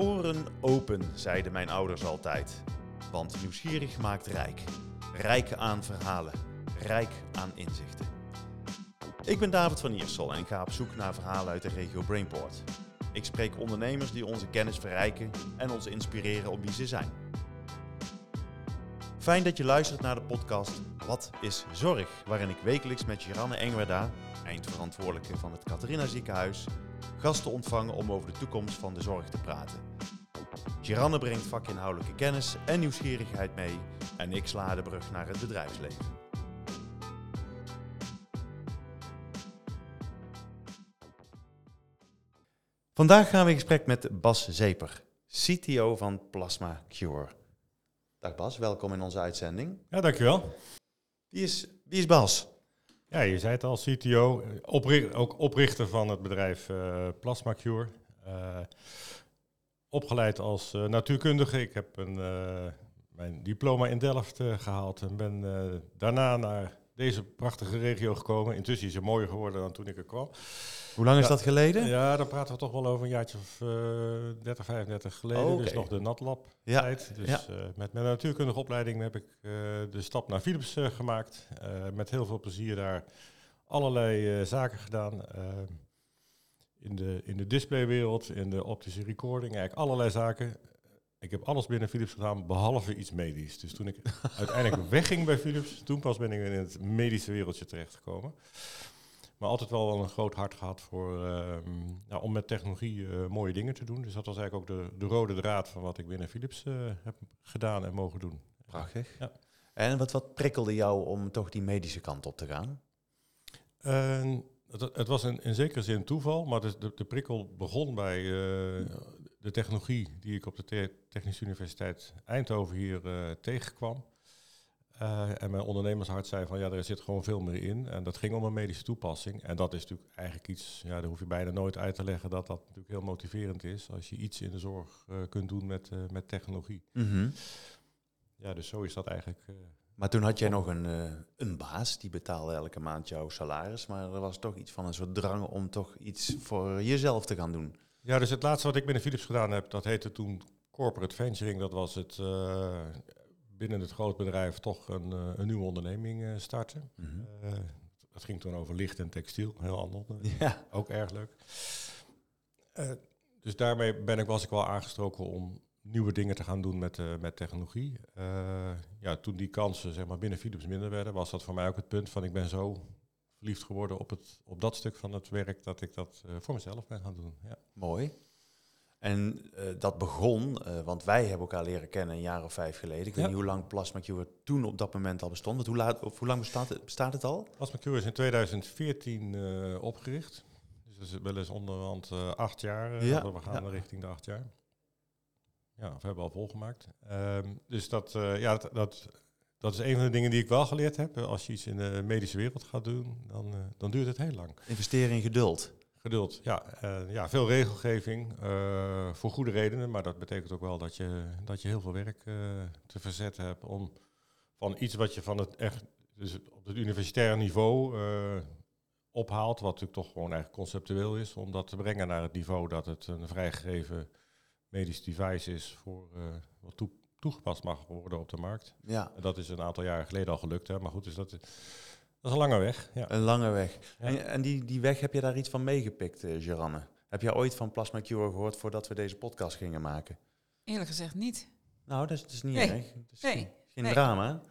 Oren open, zeiden mijn ouders altijd. Want nieuwsgierig maakt rijk. Rijk aan verhalen, rijk aan inzichten. Ik ben David van Iersel en ga op zoek naar verhalen uit de regio Brainport. Ik spreek ondernemers die onze kennis verrijken en ons inspireren op wie ze zijn. Fijn dat je luistert naar de podcast Wat is Zorg? Waarin ik wekelijks met Giranne Engwerda, eindverantwoordelijke van het Catharina Ziekenhuis, gasten ontvang om over de toekomst van de zorg te praten. Giranne brengt vakinhoudelijke kennis en nieuwsgierigheid mee en ik sla de brug naar het bedrijfsleven. Vandaag gaan we in gesprek met Bas Zeper, CTO van Plasma Cure. Dag Bas, welkom in onze uitzending. Ja, dankjewel. Wie is, wie is Bas? Ja, je zei het al, CTO, ook oprichter van het bedrijf uh, Plasma Cure. Uh, opgeleid als uh, natuurkundige. Ik heb een, mijn diploma in Delft gehaald en ben daarna naar deze prachtige regio gekomen. Intussen is het mooier geworden dan toen ik er kwam. Hoe lang is Ja. dat geleden? Ja, dan praten we toch wel over een jaartje of uh, 30, 35 geleden. Oh, oké. Dus nog de natlab Ja, tijd. Dus ja. eh, met mijn natuurkundige opleiding heb ik eh, de stap naar Philips eh, gemaakt. Eh, met heel veel plezier daar allerlei eh, zaken gedaan. In, de, in de displaywereld, in de optische recording, eigenlijk allerlei zaken. Ik heb alles binnen Philips gedaan, behalve iets medisch. Dus toen ik uiteindelijk wegging bij Philips, toen pas ben ik in het medische wereldje terechtgekomen. Maar altijd wel een groot hart gehad voor, ehm, nou, om met technologie eh, mooie dingen te doen. Dus dat was eigenlijk ook de, de rode draad van wat ik binnen Philips eh, heb gedaan en mogen doen. Prachtig. Ja. En wat, wat prikkelde jou om toch die medische kant op te gaan? Het, het was in, in zekere zin toeval, maar de, de, de prikkel begon bij eh, de technologie die ik op de Te- Technische Universiteit Eindhoven hier eh, tegenkwam. Eh, en mijn ondernemershart zei van ja, er zit gewoon veel meer in. En dat ging om een medische toepassing. En dat is natuurlijk eigenlijk iets, ja, daar hoef je bijna nooit uit te leggen dat dat natuurlijk heel motiverend is als je iets in de zorg kunt doen met, met technologie. Ja, dus zo is dat eigenlijk. Maar toen had jij nog een, eh, een baas, die betaalde elke maand jouw salaris. Maar er was toch iets van een soort drang om toch iets voor jezelf te gaan doen. Ja, dus het laatste wat ik binnen Philips gedaan heb, dat heette toen corporate venturing. Dat was het eh, binnen het groot bedrijf toch een, eh, een nieuwe onderneming starten. Eh, dat ging toen over licht en textiel, heel ander. Ja, Ook erg leuk. Dus daarmee ben ik, was ik wel aangestroken om nieuwe dingen te gaan doen met, eh, met technologie. Eh, ja, toen die kansen zeg maar, binnen Philips minder werden, was dat voor mij ook het punt van ik ben zo verliefd geworden op, het, op dat stuk van het werk dat ik dat eh, voor mezelf ben gaan doen. Ja. mooi. En dat begon, want wij hebben elkaar leren kennen een jaar of vijf geleden. Ik weet Ja. niet hoe lang Plasma Cure toen op dat moment al bestond. Want hoe, laat, of hoe lang bestaat het, bestaat het al? Plasma Cure is in 2014 eh, opgericht. Dus dat is wel eens onderhand acht jaar. Ja, We gaan ja. richting de acht jaar. Ja, of hebben al volgemaakt. Ehm, dus dat, eh, ja, dat, dat, dat is een van de dingen die ik wel geleerd heb. Als je iets in de medische wereld gaat doen, dan, eh, dan duurt het heel lang. Investeren in geduld. Geduld, ja. eh, ja veel regelgeving voor goede redenen. Maar dat betekent ook wel dat je, dat je heel veel werk te verzetten hebt om van iets wat je van het echt, dus op het universitaire niveau ophaalt, wat natuurlijk toch gewoon eigenlijk conceptueel is, om dat te brengen naar het niveau dat het een vrijgegeven medisch device is voor eh, wat toe- toegepast mag worden op de markt. Ja, En dat is een aantal jaren geleden al gelukt, hè? maar goed, dus dat, is- dat is een lange weg. Ja. een lange weg. Ja. En, en die, die weg, heb je daar iets van meegepikt, eh Geranne? Heb jij ooit van Plasma Cure gehoord voordat we deze podcast gingen maken? Eerlijk gezegd niet. Nou, dat is, dat is niet Nee. erg. Dat is Nee. geen, geen Nee. drama.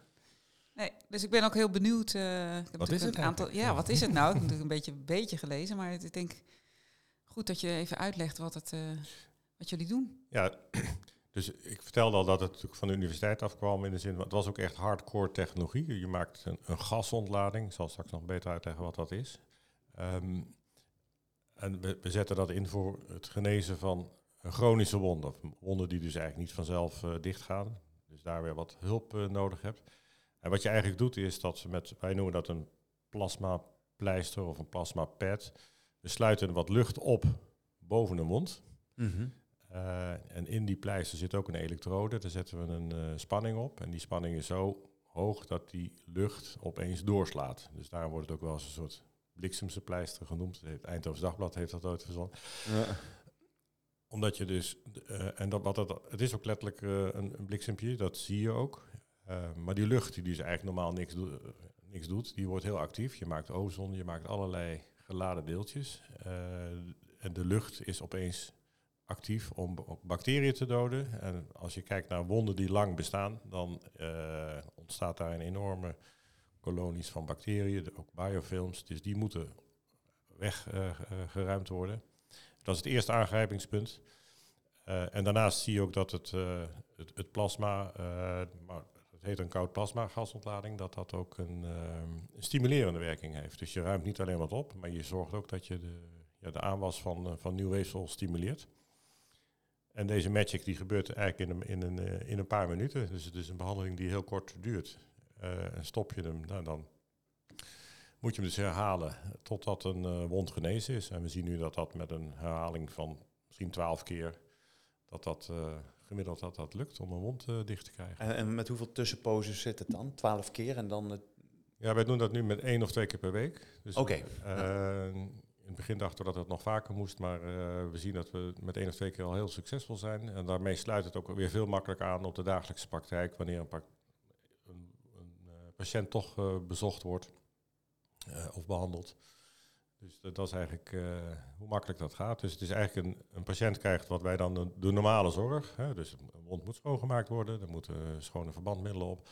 Nee, dus ik ben ook heel benieuwd. eh, ik heb Wat is het een aantal. Ja, wat is het nou? Ik heb natuurlijk een beetje, beetje gelezen, maar ik denk goed dat je even uitlegt wat, het, eh, wat jullie doen. Ja, dus ik vertelde al dat het natuurlijk van de universiteit afkwam in de zin, want het was ook echt hardcore technologie. Je maakt een, een gasontlading, ik zal straks nog beter uitleggen wat dat is. Ehm, en we, we zetten dat in voor het genezen van een chronische wond, of wonden die dus eigenlijk niet vanzelf eh, dichtgaan. Dus daar weer wat hulp eh, nodig hebt. En wat je eigenlijk doet is dat we met, wij noemen dat een plasma pleister of een plasma pad. We sluiten wat lucht op boven de mond. Mhm. Eh, en in die pleister zit ook een elektrode. Daar zetten we een eh, spanning op. En die spanning is zo hoog dat die lucht opeens doorslaat. Dus daarom wordt het ook wel eens een soort bliksemse pleister genoemd. Het Eindhoven Dagblad heeft dat ooit verzonnen. Ja. Omdat je dus, eh, en dat, wat dat, het is ook letterlijk een, een, bliksempje, dat zie je ook. maar die lucht die dus eigenlijk normaal niks, niks doet, die wordt heel actief. Je maakt ozon, je maakt allerlei geladen deeltjes. en de lucht is opeens actief om bacteriën te doden. En als je kijkt naar wonden die lang bestaan, dan eh, ontstaat daar een enorme kolonies van bacteriën, ook biofilms. Dus die moeten weggeruimd worden. Dat is het eerste aangrijpingspunt. Eh, en daarnaast zie je ook dat het, eh, het, het plasma, eh, maar het heet een koud plasma gasontlading, dat dat ook een, stimulerende werking heeft. Dus je ruimt niet alleen wat op, maar je zorgt ook dat je de, ja, de aanwas van, eh, van nieuw weefsel stimuleert. En deze magic die gebeurt eigenlijk in een, in, een, eh, in een paar minuten. Dus het is een behandeling die heel kort duurt. Eh, en stop je hem, nou, dan moet je hem dus herhalen totdat een eh, wond genezen is. En we zien nu dat dat met een herhaling van misschien twaalf keer, dat dat gemiddeld dat dat lukt om een wond dicht te krijgen. En, en met hoeveel tussenposes zit het dan? Twaalf keer en dan het... Ja, wij doen dat nu met één of twee keer per week. Dus, Oké. In het begin dachten we dat het nog vaker moest, maar eh, we zien dat we met één of twee keer al heel succesvol zijn. En daarmee sluit het ook weer veel makkelijker aan op de dagelijkse praktijk, wanneer een, een, een eh, patiënt toch eh, bezocht wordt of behandeld. Dus dat, is eigenlijk hoe makkelijk dat gaat. Dus het is eigenlijk een, een patiënt krijgt wat wij dan de, de normale zorg. Hè, dus een wond moet schoongemaakt worden, er moeten schone verbandmiddelen op.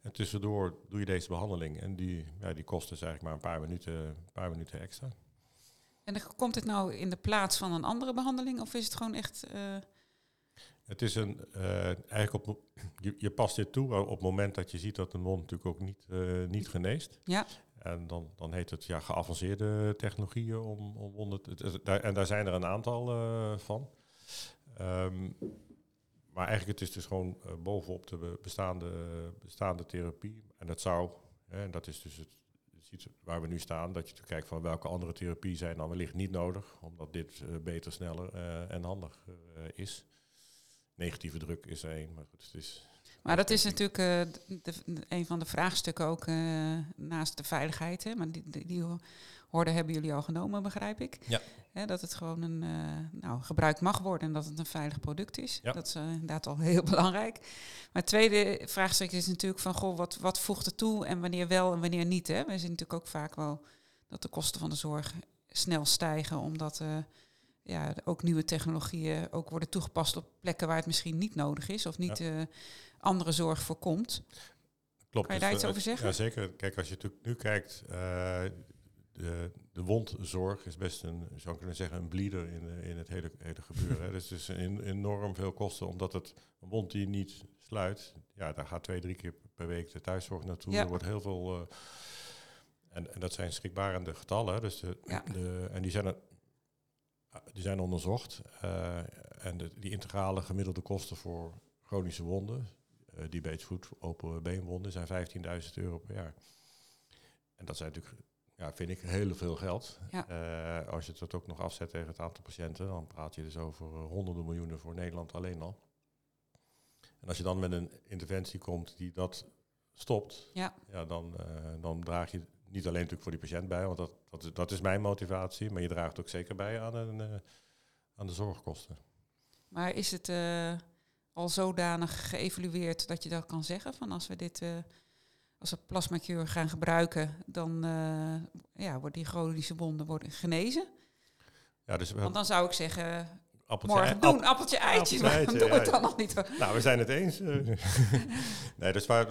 En tussendoor doe je deze behandeling. En die, ja, die kost dus eigenlijk maar een paar minuten, paar minuten extra. En komt het nou in de plaats van een andere behandeling? Of is het gewoon echt... eh, Het is een, eh, eigenlijk op, je, je past dit toe op het moment dat je ziet dat een wond natuurlijk ook niet, eh, niet geneest. Ja. En dan, dan heet het ja, geavanceerde technologieën om, om wonden te, daar, En daar zijn er een aantal van. Ehm, maar eigenlijk het is dus gewoon bovenop de be- bestaande, bestaande therapie. En dat zou, hè, en dat is dus het, waar we nu staan, dat je te kijkt van welke andere therapie zijn dan wellicht niet nodig, omdat dit eh, beter, sneller eh, en handiger eh, is. Negatieve druk is er één, maar goed, het is... Maar dat is natuurlijk een van de vraagstukken ook naast de veiligheid. Hè? Maar die, die, die hoorde hebben jullie al genomen, begrijp ik. Ja. Dat het gewoon een eh, nou, gebruikt mag worden en dat het een veilig product is. Ja. Dat is eh, inderdaad al heel belangrijk. Maar het tweede vraagstuk is natuurlijk van, goh, wat, wat voegt er toe en wanneer wel en wanneer niet? Hè? We zien natuurlijk ook vaak wel dat de kosten van de zorg snel stijgen, omdat eh, ja, ook nieuwe technologieën ook worden toegepast op plekken waar het misschien niet nodig is of niet andere zorg voorkomt. Klopt. Kan je dus, daar iets over zeggen? Ja, zeker. Kijk, als je natuurlijk nu kijkt, de, de wondzorg is best een, zou ik kunnen zeggen, een bleeder in, de- in het hele, hele gebeuren. hè. Dus het is een, enorm veel kosten, omdat het een wond die niet sluit, ja, daar gaat twee, drie keer per week de thuiszorg naartoe. Ja. Er wordt heel veel, eh, en, en dat zijn schrikbarende getallen, hè. dus de, Ja. de, en die zijn, er, die zijn onderzocht. eh, en de, die integrale gemiddelde kosten voor chronische wonden, eh die beetsvoet, open beenwonden, zijn 15.000 euro per jaar. En dat zijn natuurlijk, ja, vind ik, heel veel geld. Ja. Eh, als je het ook nog afzet tegen het aantal patiënten, dan praat je dus over eh, honderden miljoenen voor Nederland alleen al. En als je dan met een interventie komt die dat stopt, Ja. ja, dan, eh, dan draag je niet alleen natuurlijk voor die patiënt bij, want dat, dat, is, dat is mijn motivatie, maar je draagt ook zeker bij aan, een, aan de zorgkosten. Maar is het al zodanig geëvalueerd dat je dat kan zeggen? Van als we dit als we plasmacure gaan gebruiken, dan eh, ja, worden die chronische wonden worden genezen. Ja, dus we Want dan zou ik zeggen, appeltje, morgen doen, appeltje eitje. appeltje, eitje, doen we het dan nog niet? Nou, we zijn het eens. eh. nee, dus waar,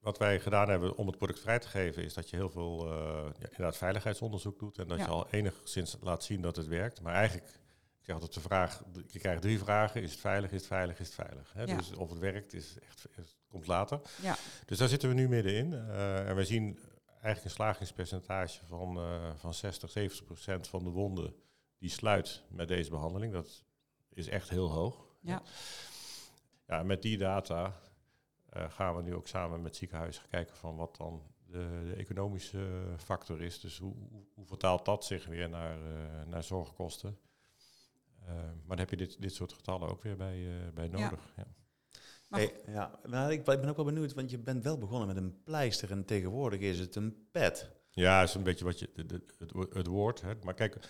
wat wij gedaan hebben om het product vrij te geven, is dat je heel veel eh, ja, inderdaad veiligheidsonderzoek doet en dat Ja. je al enigszins laat zien dat het werkt. Maar eigenlijk, ik zeg altijd de vraag, je krijgt drie vragen: is het veilig, is het veilig, is het veilig? Hè? Ja. Dus of het werkt, is echt, is- komt later. Ja. Dus daar zitten we nu middenin. eh en we zien eigenlijk een slagingspercentage van, eh, van 60, 70 procent van de wonden die sluit met deze behandeling. Dat is echt heel hoog. Ja. Ja, met die data eh, gaan we nu ook samen met ziekenhuizen kijken van wat dan de, de economische factor is. Dus hoe, hoe, vertaalt dat zich weer naar, naar zorgkosten? Eh, maar dan heb je dit, dit soort getallen ook weer bij, eh, bij nodig. Ja. Maar Hey, ja, maar ik, ik ben ook wel benieuwd, want je bent wel begonnen met een pleister en tegenwoordig is het een pet. Ja, is een beetje wat je, de, de- het, het woord. Hè. Maar kijk,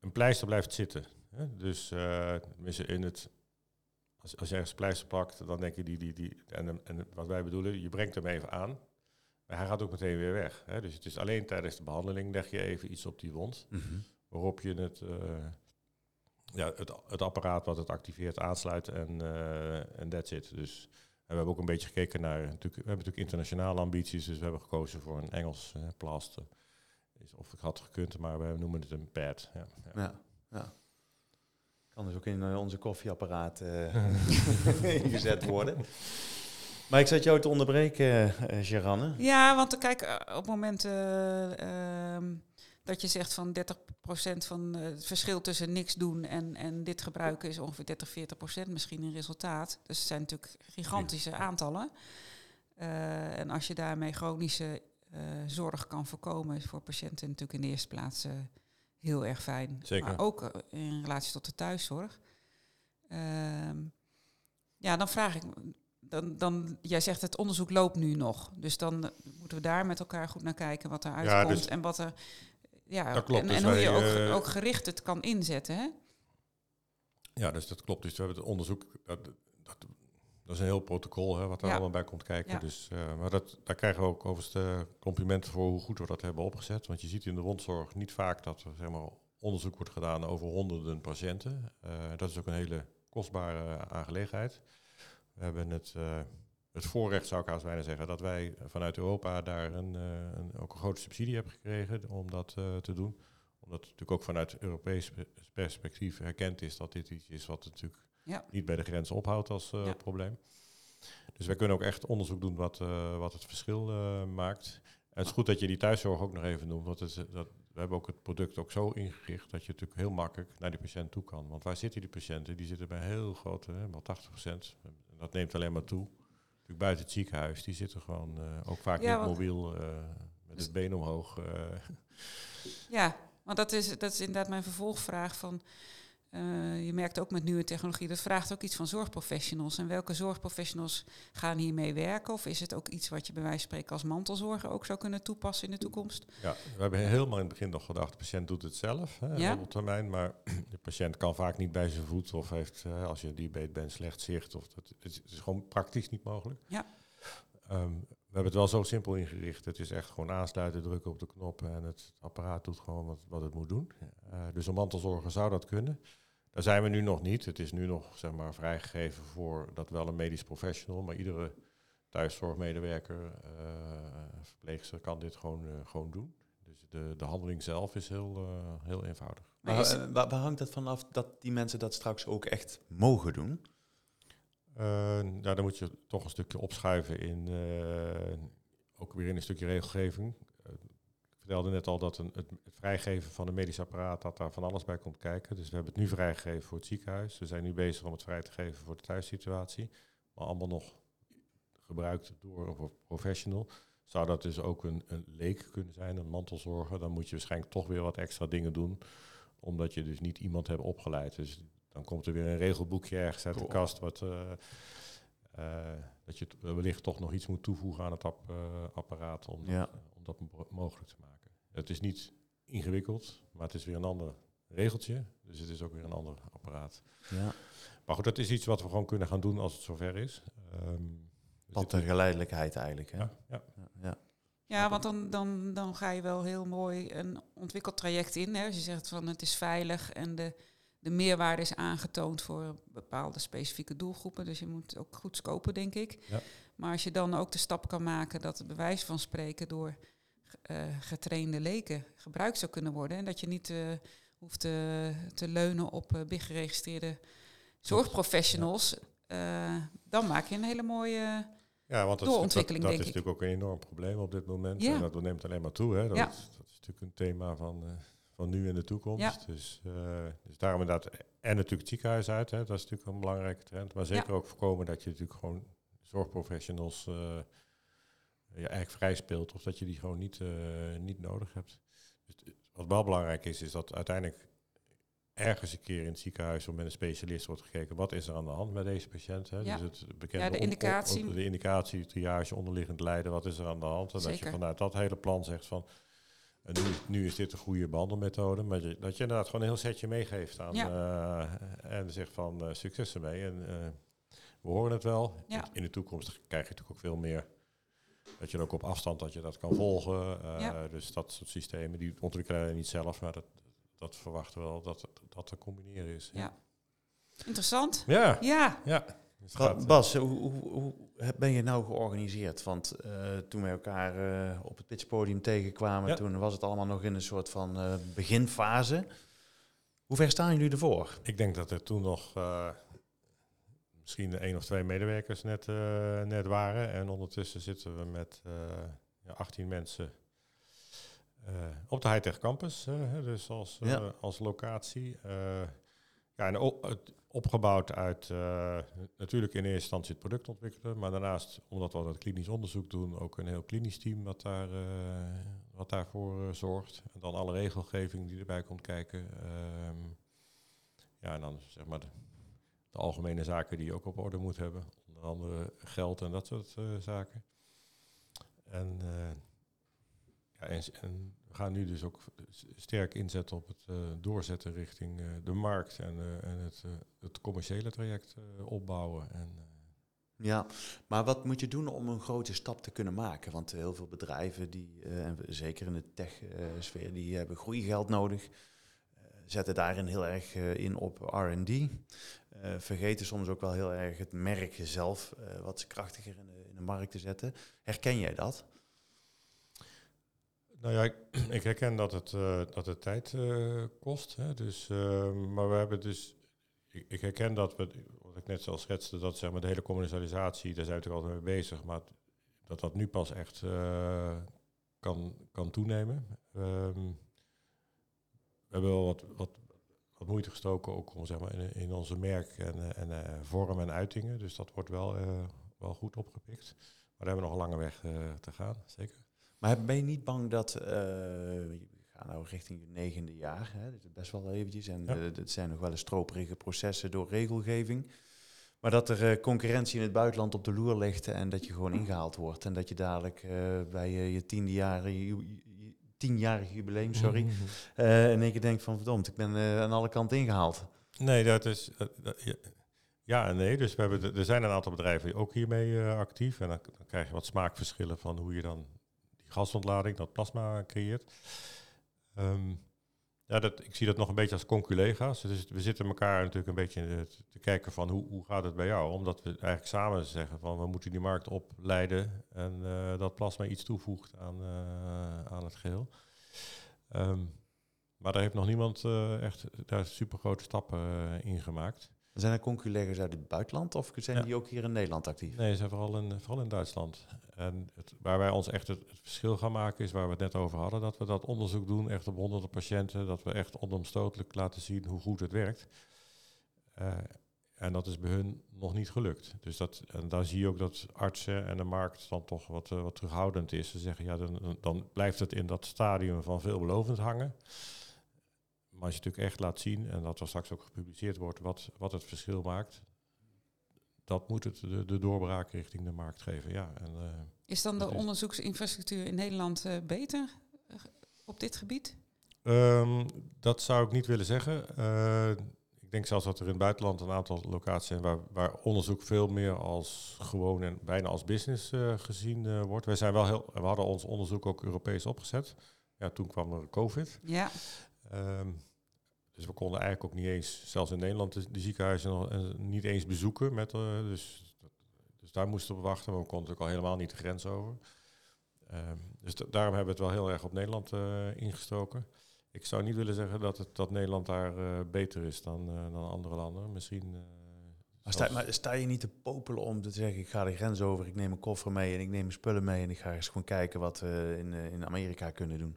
een pleister blijft zitten. Hè? Dus uh, in het, als, als je ergens pleister pakt, dan denk je die, die, die en, en wat wij bedoelen, je brengt hem even aan. Maar hij gaat ook meteen weer weg. Hè? Dus het is alleen tijdens de behandeling leg je even iets op die wond. Mhm. Waarop je het, uh, ja, het, het apparaat wat het activeert aansluit en uh, en that's it. Dus we hebben ook een beetje gekeken naar, natuurlijk, we hebben natuurlijk internationale ambities, dus we hebben gekozen voor een Engels uh, plaster. Of ik had gekund, maar we noemen het een pad. Ja, ja. ja, ja. Kan dus ook in onze koffieapparaat uh, ingezet worden. Maar ik zat jou te onderbreken, uh, Geranne. Ja, want kijk, op het moment ehm, dat je zegt van 30% van het verschil tussen niks doen en, en dit gebruiken is ongeveer 30, 40% misschien een resultaat. Dus het zijn natuurlijk gigantische aantallen. Uh, en als je daarmee chronische uh, zorg kan voorkomen, is voor patiënten natuurlijk in de eerste plaats uh, heel erg fijn. Zeker. Maar ook in relatie tot de thuiszorg. Ehm, ja, dan vraag ik, dan, dan, jij zegt het onderzoek loopt nu nog. Dus dan moeten we daar met elkaar goed naar kijken wat er uitkomt ja, dus en wat er ja, dat klopt. En, dus en hoe je ook, uh, ook, gericht het kan inzetten. Hè? Ja, dus dat klopt. Dus we hebben het onderzoek. Dat, dat, dat is een heel protocol hè, wat er allemaal bij komt kijken. Dus, uh, maar dat, daar krijgen we ook overigens de complimenten voor hoe goed we dat hebben opgezet. Want je ziet in de rondzorg niet vaak dat er zeg maar, onderzoek wordt gedaan over honderden patiënten. Uh, dat is ook een hele kostbare aangelegenheid. We hebben het het voorrecht, zou ik haast bijna zeggen, dat wij vanuit Europa daar een, uh, een ook een grote subsidie hebben gekregen om dat uh, te doen. Omdat het natuurlijk ook vanuit Europees perspectief erkend is dat dit iets is wat natuurlijk ja. niet bij de grens ophoudt als uh, ja. probleem. Dus wij kunnen ook echt onderzoek doen wat, wat het verschil maakt. En het is goed dat je die thuiszorg ook nog even noemt, want het, dat, we hebben ook het product ook zo ingericht dat je natuurlijk heel makkelijk naar die patiënt toe kan. Want waar zitten die patiënten? Die zitten bij heel grote, wel 80%. Dat neemt alleen maar toe buiten het ziekenhuis, die zitten gewoon uh, ook vaak niet mobiel uh, met het been omhoog. Uh. Ja, want dat is, dat is inderdaad mijn vervolgvraag van... Uh, je merkt ook met nieuwe technologie, dat vraagt ook iets van zorgprofessionals. En welke zorgprofessionals gaan hiermee werken? Of is het ook iets wat je bij wijze van spreken als mantelzorger ook zou kunnen toepassen in de toekomst? Ja, we hebben helemaal in het begin nog gedacht, de patiënt doet het zelf hè, ja? op termijn. Maar de patiënt kan vaak niet bij zijn voet of heeft, uh, als je diabetes bent, slecht zicht. Of dat, het is gewoon praktisch niet mogelijk. Ja. Um, we hebben het wel zo simpel ingericht. Het is echt gewoon aansluiten, drukken op de knop en het apparaat doet gewoon wat, wat het moet doen. Uh, dus een mantelzorger zou dat kunnen. Daar zijn we nu nog niet. Het is nu nog zeg maar, vrijgegeven voor dat wel een medisch professional, maar iedere thuiszorgmedewerker, uh, verpleegster kan dit gewoon, uh, gewoon doen. Dus de, de handeling zelf is heel, heel eenvoudig. Maar waar, waar, hangt het vanaf dat die mensen dat straks ook echt mogen doen? Nou, dan moet je toch een stukje opschuiven in, ook weer in een stukje regelgeving vertelde net al dat een, het, het, vrijgeven van een medisch apparaat, dat daar van alles bij komt kijken. Dus we hebben het nu vrijgegeven voor het ziekenhuis. We zijn nu bezig om het vrij te geven voor de thuissituatie. Maar allemaal nog gebruikt door een professional. Zou dat dus ook een, een leek kunnen zijn, een mantelzorger? Dan moet je waarschijnlijk toch weer wat extra dingen doen. Omdat je dus niet iemand hebt opgeleid. Dus dan komt er weer een regelboekje ergens uit de kast. Wat, uh, uh, dat je wellicht toch nog iets moet toevoegen aan het ap, uh, apparaat om, ja. om dat mogelijk te maken. Het is niet ingewikkeld, maar het is weer een ander regeltje. Dus het is ook weer een ander apparaat. Ja. Maar goed, dat is iets wat we gewoon kunnen gaan doen als het zover is. Um, Wat de geleidelijkheid eigenlijk. Hè? Ja, ja. ja. ja. want dan, dan, dan ga je wel heel mooi een ontwikkeltraject in. Hè. Als je zegt van het is veilig en de, de meerwaarde is aangetoond voor bepaalde specifieke doelgroepen. Dus je moet ook goed scopen, denk ik. Ja. Maar als je dan ook de stap kan maken dat het bewijs van spreken door uh, getrainde leken gebruikt zou kunnen worden. En dat je niet uh, hoeft te, te leunen op uh, big geregistreerde zorgprofessionals. Ja. dan maak je een hele mooie ja, want dat, doorontwikkeling, dat, dat is natuurlijk ook een enorm probleem op dit moment. Ja. En dat neemt alleen maar toe. Hè. Dat, ja. is, dat is natuurlijk een thema van, van nu en de toekomst. Ja. Dus, dus daarom inderdaad, en natuurlijk het ziekenhuis uit, hè, dat is natuurlijk een belangrijke trend. Maar zeker ook voorkomen dat je natuurlijk gewoon zorgprofessionals je eigenlijk vrij speelt of dat je die gewoon niet, uh, niet nodig hebt. Dus wat wel belangrijk is, is dat uiteindelijk ergens een keer in het ziekenhuis of met een specialist wordt gekeken, wat is er aan de hand met deze patiënt? Hè? Ja. Dus het bekende ja, de indicatie. de indicatie, triage, onderliggend lijden, wat is er aan de hand? En Zeker. dat je vanuit dat hele plan zegt van, En nu, nu is dit een goede behandelmethode, maar je- dat je inderdaad gewoon een heel setje meegeeft aan Ja. eh, en zegt van eh, succes ermee. En eh, we horen het wel. Ja. In de toekomst krijg je natuurlijk ook veel meer. Dat je ook op afstand dat je dat kan volgen. Ja. Dus dat soort systemen, die ontwikkelen niet zelf, maar dat, dat verwachten we wel dat dat te combineren is. Ja. Interessant. Ja, Ja, ja. Dus gaat, eh, Bas, hoe, hoe, ben je nou georganiseerd? Want eh, toen we elkaar eh, op het pitchpodium tegenkwamen, Ja. toen was het allemaal nog in een soort van beginfase. Hoe ver staan jullie ervoor? Ik denk dat er toen nog misschien één of twee medewerkers net, net waren. En ondertussen zitten we met eh, ja, 18 mensen op de Hightech Campus. dus als, Ja. als locatie. Ja, en o- het opgebouwd uit eh, natuurlijk in eerste instantie het product ontwikkelen. Maar daarnaast, omdat we dat klinisch onderzoek doen, ook een heel klinisch team wat, daar, eh, wat daarvoor eh, zorgt. En dan alle regelgeving die erbij komt kijken. Ehm, ja, en dan zeg maar de, algemene zaken die je ook op orde moet hebben. Onder andere geld en dat soort zaken. En, ja, en we gaan nu dus ook sterk inzetten op het eh, doorzetten richting eh, de markt en, eh, en het, het commerciële traject opbouwen. En, Ja, maar wat moet je doen om een grote stap te kunnen maken? Want heel veel bedrijven, die, en zeker in de tech-sfeer, die hebben groeigeld nodig. zetten daarin heel erg in op R&D. vergeten soms ook wel heel erg het merk zelf, wat ze krachtiger in de, in de markt te zetten. Herken jij dat? Nou ja, ik, herken dat het, eh, dat het tijd eh, kost. Hè, dus, eh, maar we hebben dus. Ik, herken dat we, wat ik net al schetste, dat zeg maar de hele commercialisatie, daar zijn we natuurlijk altijd mee bezig, maar dat dat nu pas echt eh, kan, kan toenemen. Ehm, we hebben wel wat, wat, wat moeite gestoken ook om zeg maar in, in onze merk en, en vorm en uitingen. Dus dat wordt wel, wel goed opgepikt. Maar daar hebben we nog een lange weg te gaan, zeker. Maar ben je niet bang dat, eh, we gaan nou richting het negende jaar, hè, dit is best wel eventjes, en Ja. eh, het zijn nog wel eens stroperige processen door regelgeving, maar dat er eh, concurrentie in het buitenland op de loer ligt en dat je gewoon ingehaald wordt en dat je dadelijk bij je, tiende jaar, je, tienjarig jubileum, sorry, Mhm. in één keer denkt van verdomd, ik ben aan alle kanten ingehaald. Nee, dat is. dat- ja, ja en nee. Dus we hebben, de- er zijn een aantal bedrijven ook hiermee actief. En dan, dan krijg je wat smaakverschillen van hoe je dan gasontlading, dat plasma creëert. Ehm, ja, dat, ik zie dat nog een beetje als conculega's. Dus we zitten elkaar natuurlijk een beetje eh, te, kijken van hoe, hoe gaat het bij jou? Omdat we eigenlijk samen zeggen van we moeten die markt opleiden en eh, dat plasma iets toevoegt aan, eh, aan het geheel. Ehm, maar daar heeft nog niemand echt daar super grote stappen in gemaakt. Zijn er conculeggers uit het buitenland of zijn Ja. die ook hier in Nederland actief? Nee, ze zijn vooral in, vooral in Duitsland. En het, waar wij ons echt het, het verschil gaan maken is waar we het net over hadden. Dat we dat onderzoek doen, echt op honderden patiënten. Dat we echt onomstotelijk laten zien hoe goed het werkt. Eh, en dat is bij hun nog niet gelukt. Dus dat, en daar zie je ook dat artsen en de markt dan toch wat, eh, wat terughoudend is. Ze zeggen, ja, dan, dan blijft het in dat stadium van veelbelovend hangen. Maar als je natuurlijk echt laat zien, en dat er straks ook gepubliceerd wordt, wat, wat het verschil maakt, dat moet het de, de doorbraak richting de markt geven. Ja, en, eh, is dan de is- onderzoeksinfrastructuur in Nederland eh, beter eh, op dit gebied? Ehm, dat zou ik niet willen zeggen. Ik denk zelfs dat er in het buitenland een aantal locaties zijn waar, waar onderzoek veel meer als gewoon en bijna als business gezien wordt. Wij zijn wel heel, we hadden ons onderzoek ook Europees opgezet. Ja, toen kwam er COVID. Ja, Ehm, dus we konden eigenlijk ook niet eens, zelfs in Nederland, de, de ziekenhuizen nog, eh, niet eens bezoeken. Met, eh, dus, dus daar moesten we wachten, maar we konden natuurlijk al helemaal niet de grens over. Ehm, dus da- daarom hebben we het wel heel erg op Nederland eh, ingestoken. Ik zou niet willen zeggen dat, het, dat Nederland daar beter is dan, dan andere landen. Misschien. Maar sta, maar sta je niet te popelen om te zeggen, ik ga de grens over, ik neem een koffer mee en ik neem mijn spullen mee en ik ga eens gewoon kijken wat we in, in Amerika kunnen doen?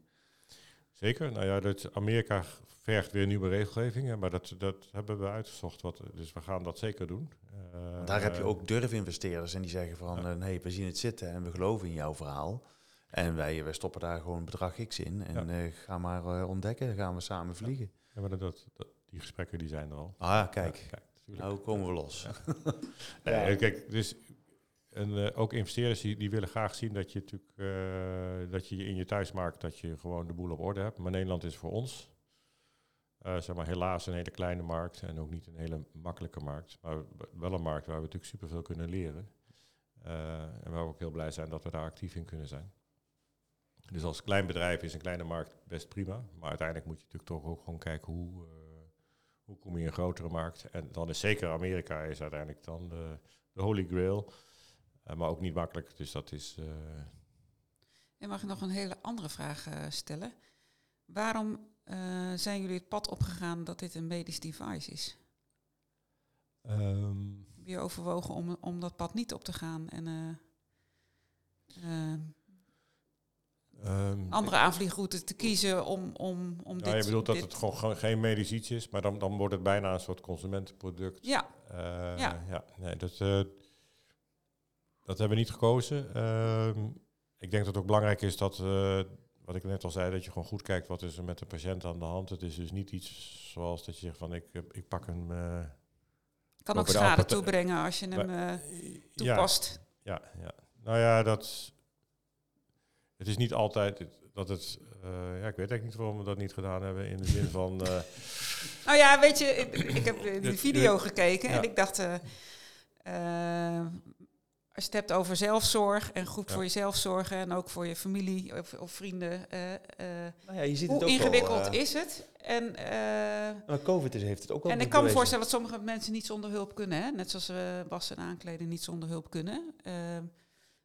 Zeker. Nou ja, dat Amerika vergt weer nieuwe regelgeving, hè, maar dat, dat hebben we uitgezocht. Wat, dus we gaan dat zeker doen. Eh, daar heb je ook durfinvesteerders en die zeggen van, Ja. eh, nee, we zien het zitten en we geloven in jouw verhaal. En wij, wij stoppen daar gewoon bedrag X in en eh, ga maar eh, ontdekken, gaan we samen vliegen. Ja, maar dat, dat, die gesprekken die zijn er al. Ah, kijk, Ja, kijk nou komen we los. Nee. Kijk, dus en uh, ook investeerders die, willen graag zien dat je natuurlijk uh, dat je in je thuismarkt dat je gewoon de boel op orde hebt. Maar Nederland is voor ons uh, zeg maar helaas een hele kleine markt en ook niet een hele makkelijke markt, maar wel een markt waar we natuurlijk superveel kunnen leren. en waar we ook heel blij zijn dat we daar actief in kunnen zijn. Dus als klein bedrijf is een kleine markt best prima, maar uiteindelijk moet je natuurlijk toch ook gewoon kijken hoe hoe kom je in een grotere markt? En dan is zeker Amerika is uiteindelijk dan de, de holy grail. Uh, maar ook niet makkelijk, dus dat is... Uh... En mag ik nog een hele andere vraag uh, stellen? Waarom zijn jullie het pad opgegaan dat dit een medisch device is? Um, Heb je overwogen om, om dat pad niet op te gaan en Um, andere aanvliegroute te kiezen om, om, om ja, dit... Je bedoelt dat het gewoon geen medisch iets is, maar dan, dan wordt het bijna een soort consumentenproduct. Ja. Uh, ja. ja. Nee, dat, uh, dat hebben we niet gekozen. Uh, ik denk dat het ook belangrijk is dat, eh, wat ik net al zei, dat je gewoon goed kijkt wat is er met de patiënt aan de hand. Het is dus niet iets zoals dat je zegt van ik, ik pak een... kan ook schade toebrengen als je hem toepast. Ja, ja, ja. Nou ja, dat het is niet altijd dat het. Uh, ja, ik weet eigenlijk niet waarom we dat niet gedaan hebben. In de zin van. Uh, nou ja, weet je, ik, ik heb die video gekeken en ik dacht. Uh, als je het hebt over zelfzorg en goed ja. voor jezelf zorgen en ook voor je familie of, of vrienden. nou ja, je ziet hoe het ook ingewikkeld is het? En, maar COVID is, heeft het ook wel En ik kan me voorstellen dat sommige mensen niet zonder hulp kunnen. Hè? Net zoals we wassen en aankleden niet zonder hulp kunnen.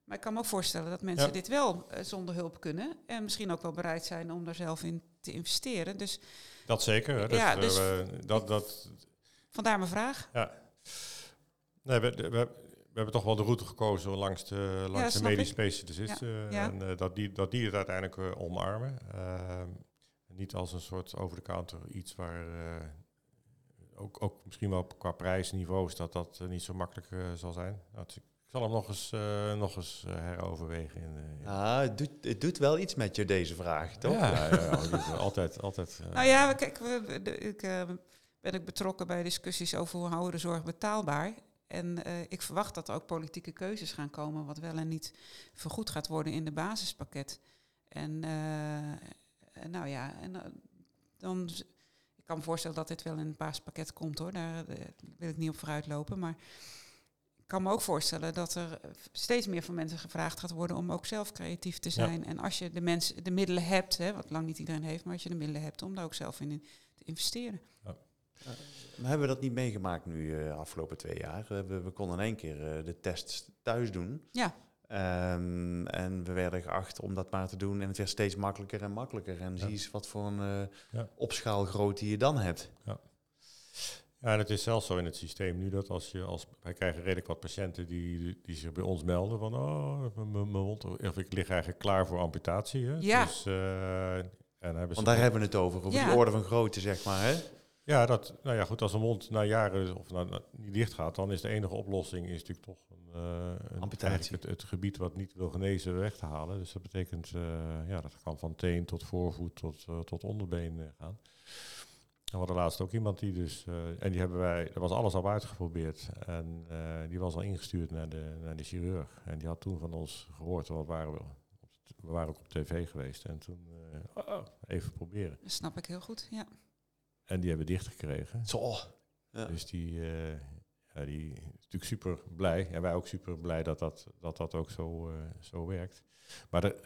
Maar ik kan me ook voorstellen dat mensen dit wel zonder hulp kunnen. En misschien ook wel bereid zijn om daar zelf in te investeren. Dus, dat zeker. Hè? Ja, dus, dat, dat, vandaar mijn vraag. Ja. Nee, we, we, hebben toch wel de route gekozen langs de, langs ja, de medische specialisten. Ja. En uh, dat, die, dat die het uiteindelijk omarmen. Ehm, niet als een soort over-the-counter iets waar... ook, ook misschien wel qua prijsniveaus dat dat niet zo makkelijk zal zijn. Nou, ik zal hem nog eens, uh, nog eens uh, heroverwegen. In, uh, ah, het doet, het doet wel iets met je, deze vraag, toch? Ja, ja, ja altijd. altijd nou ja, kijk, we, de, ik ben ik betrokken bij discussies over hoe houden de zorg betaalbaar. En ik verwacht dat er ook politieke keuzes gaan komen, wat wel en niet vergoed gaat worden in de basispakket. En nou ja, en, dan, ik kan me voorstellen dat dit wel in het basispakket komt hoor, daar wil ik niet op vooruit lopen. Maar kan me ook voorstellen dat er steeds meer van mensen gevraagd gaat worden om ook zelf creatief te zijn. En als je de mensen de middelen hebt, hè, wat lang niet iedereen heeft, maar als je de middelen hebt om daar ook zelf in te investeren. Ja. Uh, hebben we dat niet meegemaakt nu de uh, afgelopen twee jaar? We, we, konden in één keer uh, de tests thuis doen. Ja. Um, en we werden geacht om dat maar te doen. En het werd steeds makkelijker en makkelijker. En ja. zie eens wat voor een uh, opschaalgrootte je dan hebt. Ja. Ja, en het is zelfs zo in het systeem nu dat als je als wij krijgen redelijk wat patiënten die, die zich bij ons melden van oh, mijn mond of ik lig eigenlijk klaar voor amputatie. Hè? Ja. Dus, uh, en hebben Want daar hebben we het over, over ja. die orde van grootte, zeg maar. Hè? Ja, dat, nou ja, goed, als een mond na jaren of na, na, niet dicht gaat, dan is de enige oplossing is natuurlijk toch een, uh, een amputatie. Het, het, gebied wat niet wil genezen weg te halen. Dus dat betekent, uh, ja, dat kan van teen tot voorvoet tot, tot onderbeen gaan. we hadden laatst ook iemand die dus, uh, en die hebben wij, er was alles al uitgeprobeerd. En uh, die was al ingestuurd naar de, naar de chirurg. En die had toen van ons gehoord, want waren we, we waren ook op tv geweest. En toen, uh, oh, even proberen. Dat snap ik heel goed, ja. En die hebben dichtgekregen. Zo. Ja. Dus die, ja, die is natuurlijk super blij. En wij ook super blij dat dat, dat, dat ook zo, zo werkt. Maar de,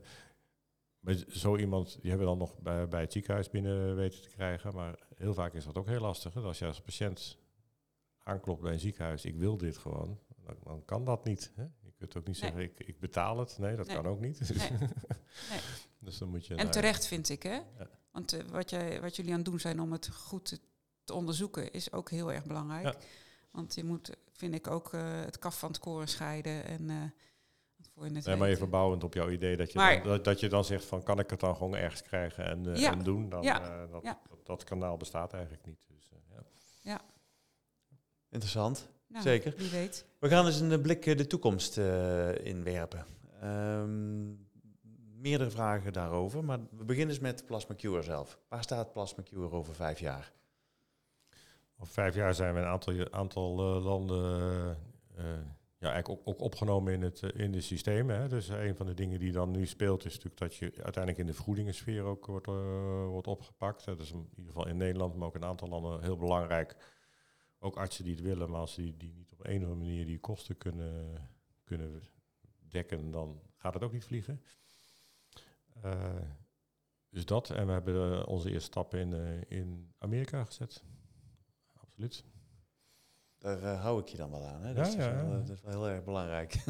zo iemand, die hebben we dan nog bij, bij het ziekenhuis binnen weten te krijgen. Maar heel vaak is dat ook heel lastig. Hè? Als je als patiënt aanklopt bij een ziekenhuis, ik wil dit gewoon, dan, dan kan dat niet. Hè? Je kunt ook niet nee. zeggen, ik, ik betaal het. Nee, dat nee. kan ook niet. Nee. nee. dus dan moet je en terecht vind ik, hè? Ja. Want uh, wat, jij, wat jullie aan het doen zijn om het goed te, te onderzoeken, is ook heel erg belangrijk. Ja. Want je moet, vind ik, ook uh, het kaf van het koren scheiden en... Uh, voor je het nee, maar even bouwend op jouw idee dat je, maar, dan, dat, dat, je dan zegt van kan ik het dan gewoon ergens krijgen en, uh, ja. en doen, dan ja. uh, dat, ja. dat, dat, kanaal bestaat eigenlijk niet. Dus, uh, ja. ja. Interessant, nou, zeker. Wie weet. We gaan eens een blik de toekomst inwerpen. Um, meerdere vragen daarover, maar we beginnen eens met Plasma Cure zelf. Waar staat Plasma Cure over vijf jaar? Over vijf jaar zijn we een aantal, aantal landen ja, eigenlijk ook, ook opgenomen in het, in de systemen. Hè. Dus een van de dingen die dan nu speelt is natuurlijk dat je uiteindelijk in de vergoedingensfeer ook wordt, wordt opgepakt. Dat is in ieder geval in Nederland, maar ook in een aantal landen heel belangrijk. Ook artsen die het willen, maar als die, die niet op een of andere manier die kosten kunnen, kunnen dekken, dan gaat het ook niet vliegen. Dus dat. En we hebben onze eerste stappen in, in Amerika gezet. Absoluut. Daar uh, hou ik je dan wel aan. Hè? Dat, is wel, eh, dat, is wel, heel erg belangrijk.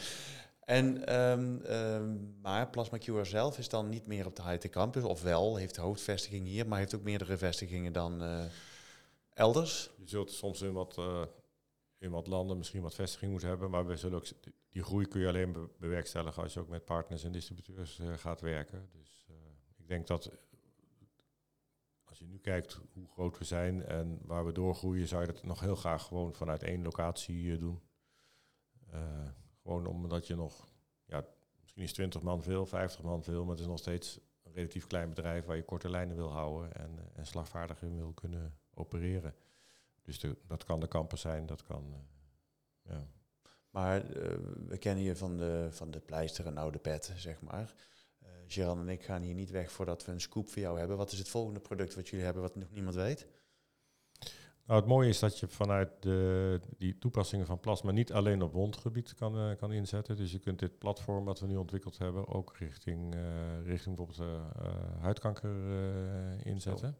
en, um, um, maar Plasma QR zelf is dan niet meer op de high campus, of wel, heeft de hoofdvestiging hier, maar heeft ook meerdere vestigingen dan uh, elders. Je zult soms in wat, in wat landen misschien wat vestiging moeten hebben, maar we zullen ook, die groei kun je alleen be bewerkstelligen als je ook met partners en distributeurs gaat werken. Dus ik denk dat als je nu kijkt hoe groot we zijn en waar we doorgroeien, zou je dat nog heel graag gewoon vanuit één locatie uh, doen. Gewoon omdat je nog, ja, misschien is 20 man veel, 50 man veel, maar het is nog steeds een relatief klein bedrijf waar je korte lijnen wil houden en, en slagvaardig in wil kunnen opereren. Dus dat kan de campus zijn, dat kan. ja. Maar we kennen je van de, van de pleister en oude pet, zeg maar. Gerald en ik gaan hier niet weg voordat we een scoop voor jou hebben. Wat is het volgende product wat jullie hebben wat nog niemand weet? Nou, het mooie is dat je vanuit de, die toepassingen van plasma niet alleen op wondgebied kan, uh, kan inzetten. Dus je kunt dit platform wat we nu ontwikkeld hebben ook richting, uh, richting bijvoorbeeld uh, huidkanker inzetten. Oh.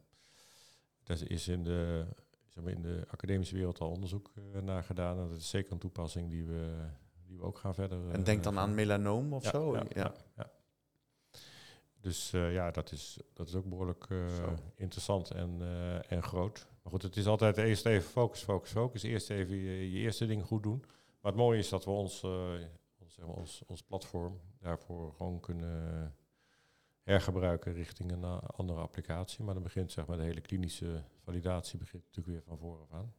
Daar is in de, zeg maar in de academische wereld al onderzoek naar gedaan. En dat is zeker een toepassing die we, die we ook gaan verder. en denk dan aan melanoom of zo? ja. Dus uh, ja, dat is, dat is ook behoorlijk uh, interessant en, uh, en groot. Maar goed, het is altijd eerst even focus, focus, focus. Eerst even je, je eerste ding goed doen. Maar het mooie is dat we ons, ons, zeg maar, ons, ons platform daarvoor gewoon kunnen hergebruiken richting een andere applicatie. Maar dan begint zeg maar de hele klinische validatie begint natuurlijk weer van vooraf aan.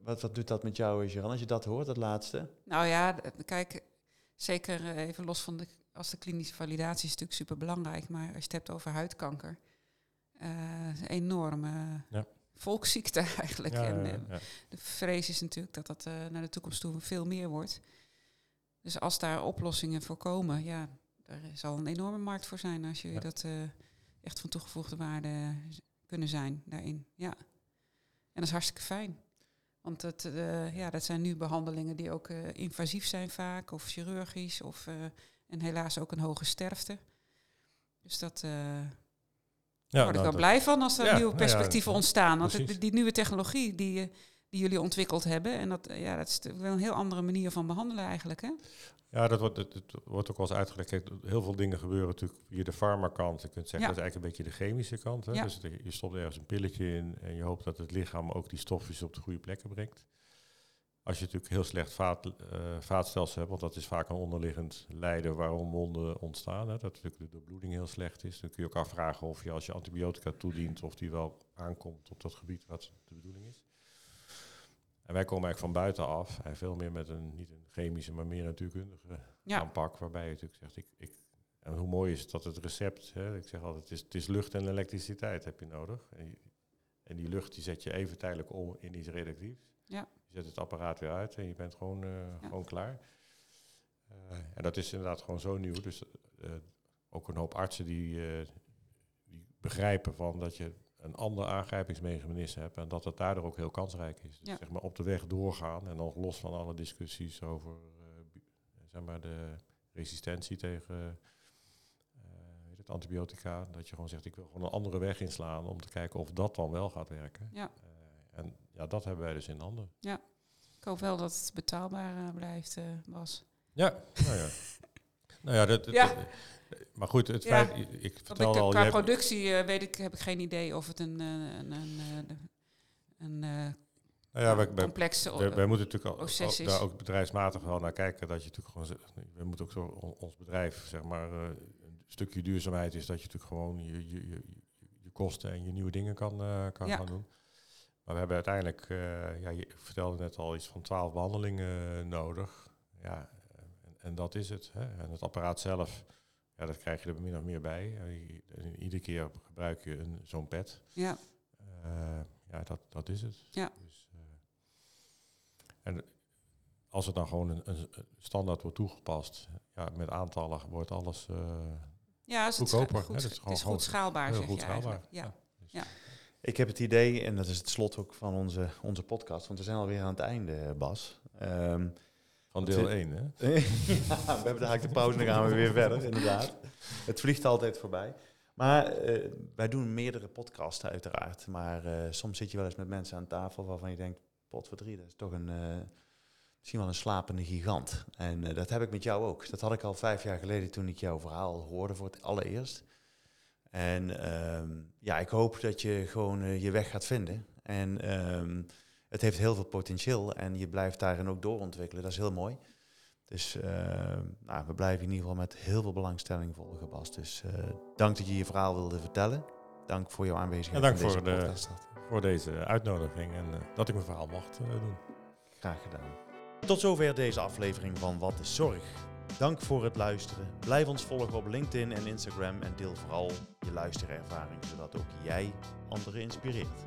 Wat, wat doet dat met jou, Jeroen, als je dat hoort, dat laatste? Nou ja, kijk, zeker even los van de als de klinische validatie is natuurlijk super belangrijk, maar als je het hebt over huidkanker, uh, een enorme ja. volksziekte eigenlijk. Ja, en ja, de vrees is natuurlijk dat dat uh, naar de toekomst toe veel meer wordt. Dus als daar oplossingen voor komen, ja, daar zal een enorme markt voor zijn als je dat echt van toegevoegde waarde kunnen zijn daarin. Ja. En dat is hartstikke fijn. Want het, ja, dat zijn nu behandelingen die ook invasief zijn vaak, of chirurgisch, of en helaas ook een hoge sterfte. Dus dat ja, word ik wel blij van als er ja, nieuwe perspectieven ja, ontstaan. Want het, die nieuwe technologie die, eh, die jullie ontwikkeld hebben, en dat, ja, dat is wel een heel andere manier van behandelen eigenlijk. Hè? Ja, dat wordt, het, het wordt ook wel eens uitgelegd. Kijk, heel veel dingen gebeuren natuurlijk via de farmakant. Je kunt zeggen, dat is eigenlijk een beetje de chemische kant. Hè? Dus je stopt ergens een pilletje in en je hoopt dat het lichaam ook die stofjes op de goede plekken brengt. Als je natuurlijk heel slecht vaat, uh, vaatstelsel hebt, want dat is vaak een onderliggend lijden waarom wonden ontstaan. Hè, dat natuurlijk de bloeding heel slecht is. Dan kun je ook afvragen of je als je antibiotica toedient, of die wel aankomt op dat gebied wat de bedoeling is. En wij komen eigenlijk van buitenaf en veel meer met een, niet een chemische, maar meer natuurkundige ja. aanpak, waarbij je natuurlijk zegt, ik, ik, en hoe mooi is het dat het recept, hè, ik zeg altijd, het is, het is lucht en elektriciteit heb je nodig. En, en die lucht die zet je even tijdelijk om in iets redactiefs. Ja zet het apparaat weer uit en je bent gewoon, uh, gewoon klaar. Uh, en dat is inderdaad gewoon zo nieuw. Dus uh, ook een hoop artsen die, die begrijpen van dat je een ander aangrijpingsmechanisme hebt en dat het daardoor ook heel kansrijk is. Dus ja. zeg maar op de weg doorgaan en nog los van alle discussies over zeg maar de resistentie tegen het antibiotica, dat je gewoon zegt ik wil gewoon een andere weg inslaan om te kijken of dat dan wel gaat werken. Ja. En ja, dat hebben wij dus in handen. Ja, ik hoop wel dat het betaalbaar blijft, Bas. Ja, nou ja. nou ja, dat, dat, ja. Maar goed, het ja. feit, ik vertel ik, al... Qua productie uh, weet ik, heb ik geen idee of het een, een, een, een, een nou ja, wij, complexe wij, wij moeten natuurlijk al, al, daar ook bedrijfsmatig wel naar kijken. Dat je natuurlijk gewoon, we moeten ook zo ons bedrijf, zeg maar, een stukje duurzaamheid is dat je natuurlijk gewoon je, je, je, je kosten en je nieuwe dingen kan, kan ja. gaan doen. Maar we hebben uiteindelijk, uh, ja, je vertelde net al iets van twaalf behandelingen nodig. Ja, en, en, dat is het. Hè. En het apparaat zelf, ja, dat krijg je er min of meer bij. Uh, iedere keer gebruik je een, zo'n pad. Ja. ja, dat, dat is het. Ja. Dus, En als het dan gewoon een, een standaard wordt toegepast, ja, met aantallen wordt alles uh, ja, is het goedkoper. Goed, hè, het is, het is goed schaalbaar, heel zeg goed je schaalbaar. Ja. ja. Ik heb het idee, en dat is het slot ook van onze, onze podcast, want we zijn alweer aan het einde, Bas. Ehm, van deel we- 1, hè? ja, we hebben dadelijk de pauze en dan gaan we weer verder, inderdaad. Het vliegt altijd voorbij. Maar eh, wij doen meerdere podcasts uiteraard. Maar eh, soms zit je wel eens met mensen aan tafel waarvan je denkt, pot voor drie, dat is toch een, eh, misschien wel een slapende gigant. En dat heb ik met jou ook. Dat had ik al vijf jaar geleden toen ik jouw verhaal hoorde voor het allereerst. En ehm, ja, ik hoop dat je gewoon je weg gaat vinden. En ehm, het heeft heel veel potentieel en je blijft daarin ook doorontwikkelen. Dat is heel mooi. Dus ehm, nou, we blijven in ieder geval met heel veel belangstelling volgen, Bas. Dus eh, dank dat je je verhaal wilde vertellen. Dank voor jouw aanwezigheid En dank in deze voor de-. Voor deze uitnodiging en eh, dat ik mijn verhaal mocht eh, doen. Graag gedaan. Tot zover deze aflevering van Wat is Zorg. Dank voor het luisteren. Blijf ons volgen op LinkedIn en Instagram en deel vooral je luisterervaring, zodat ook jij anderen inspireert.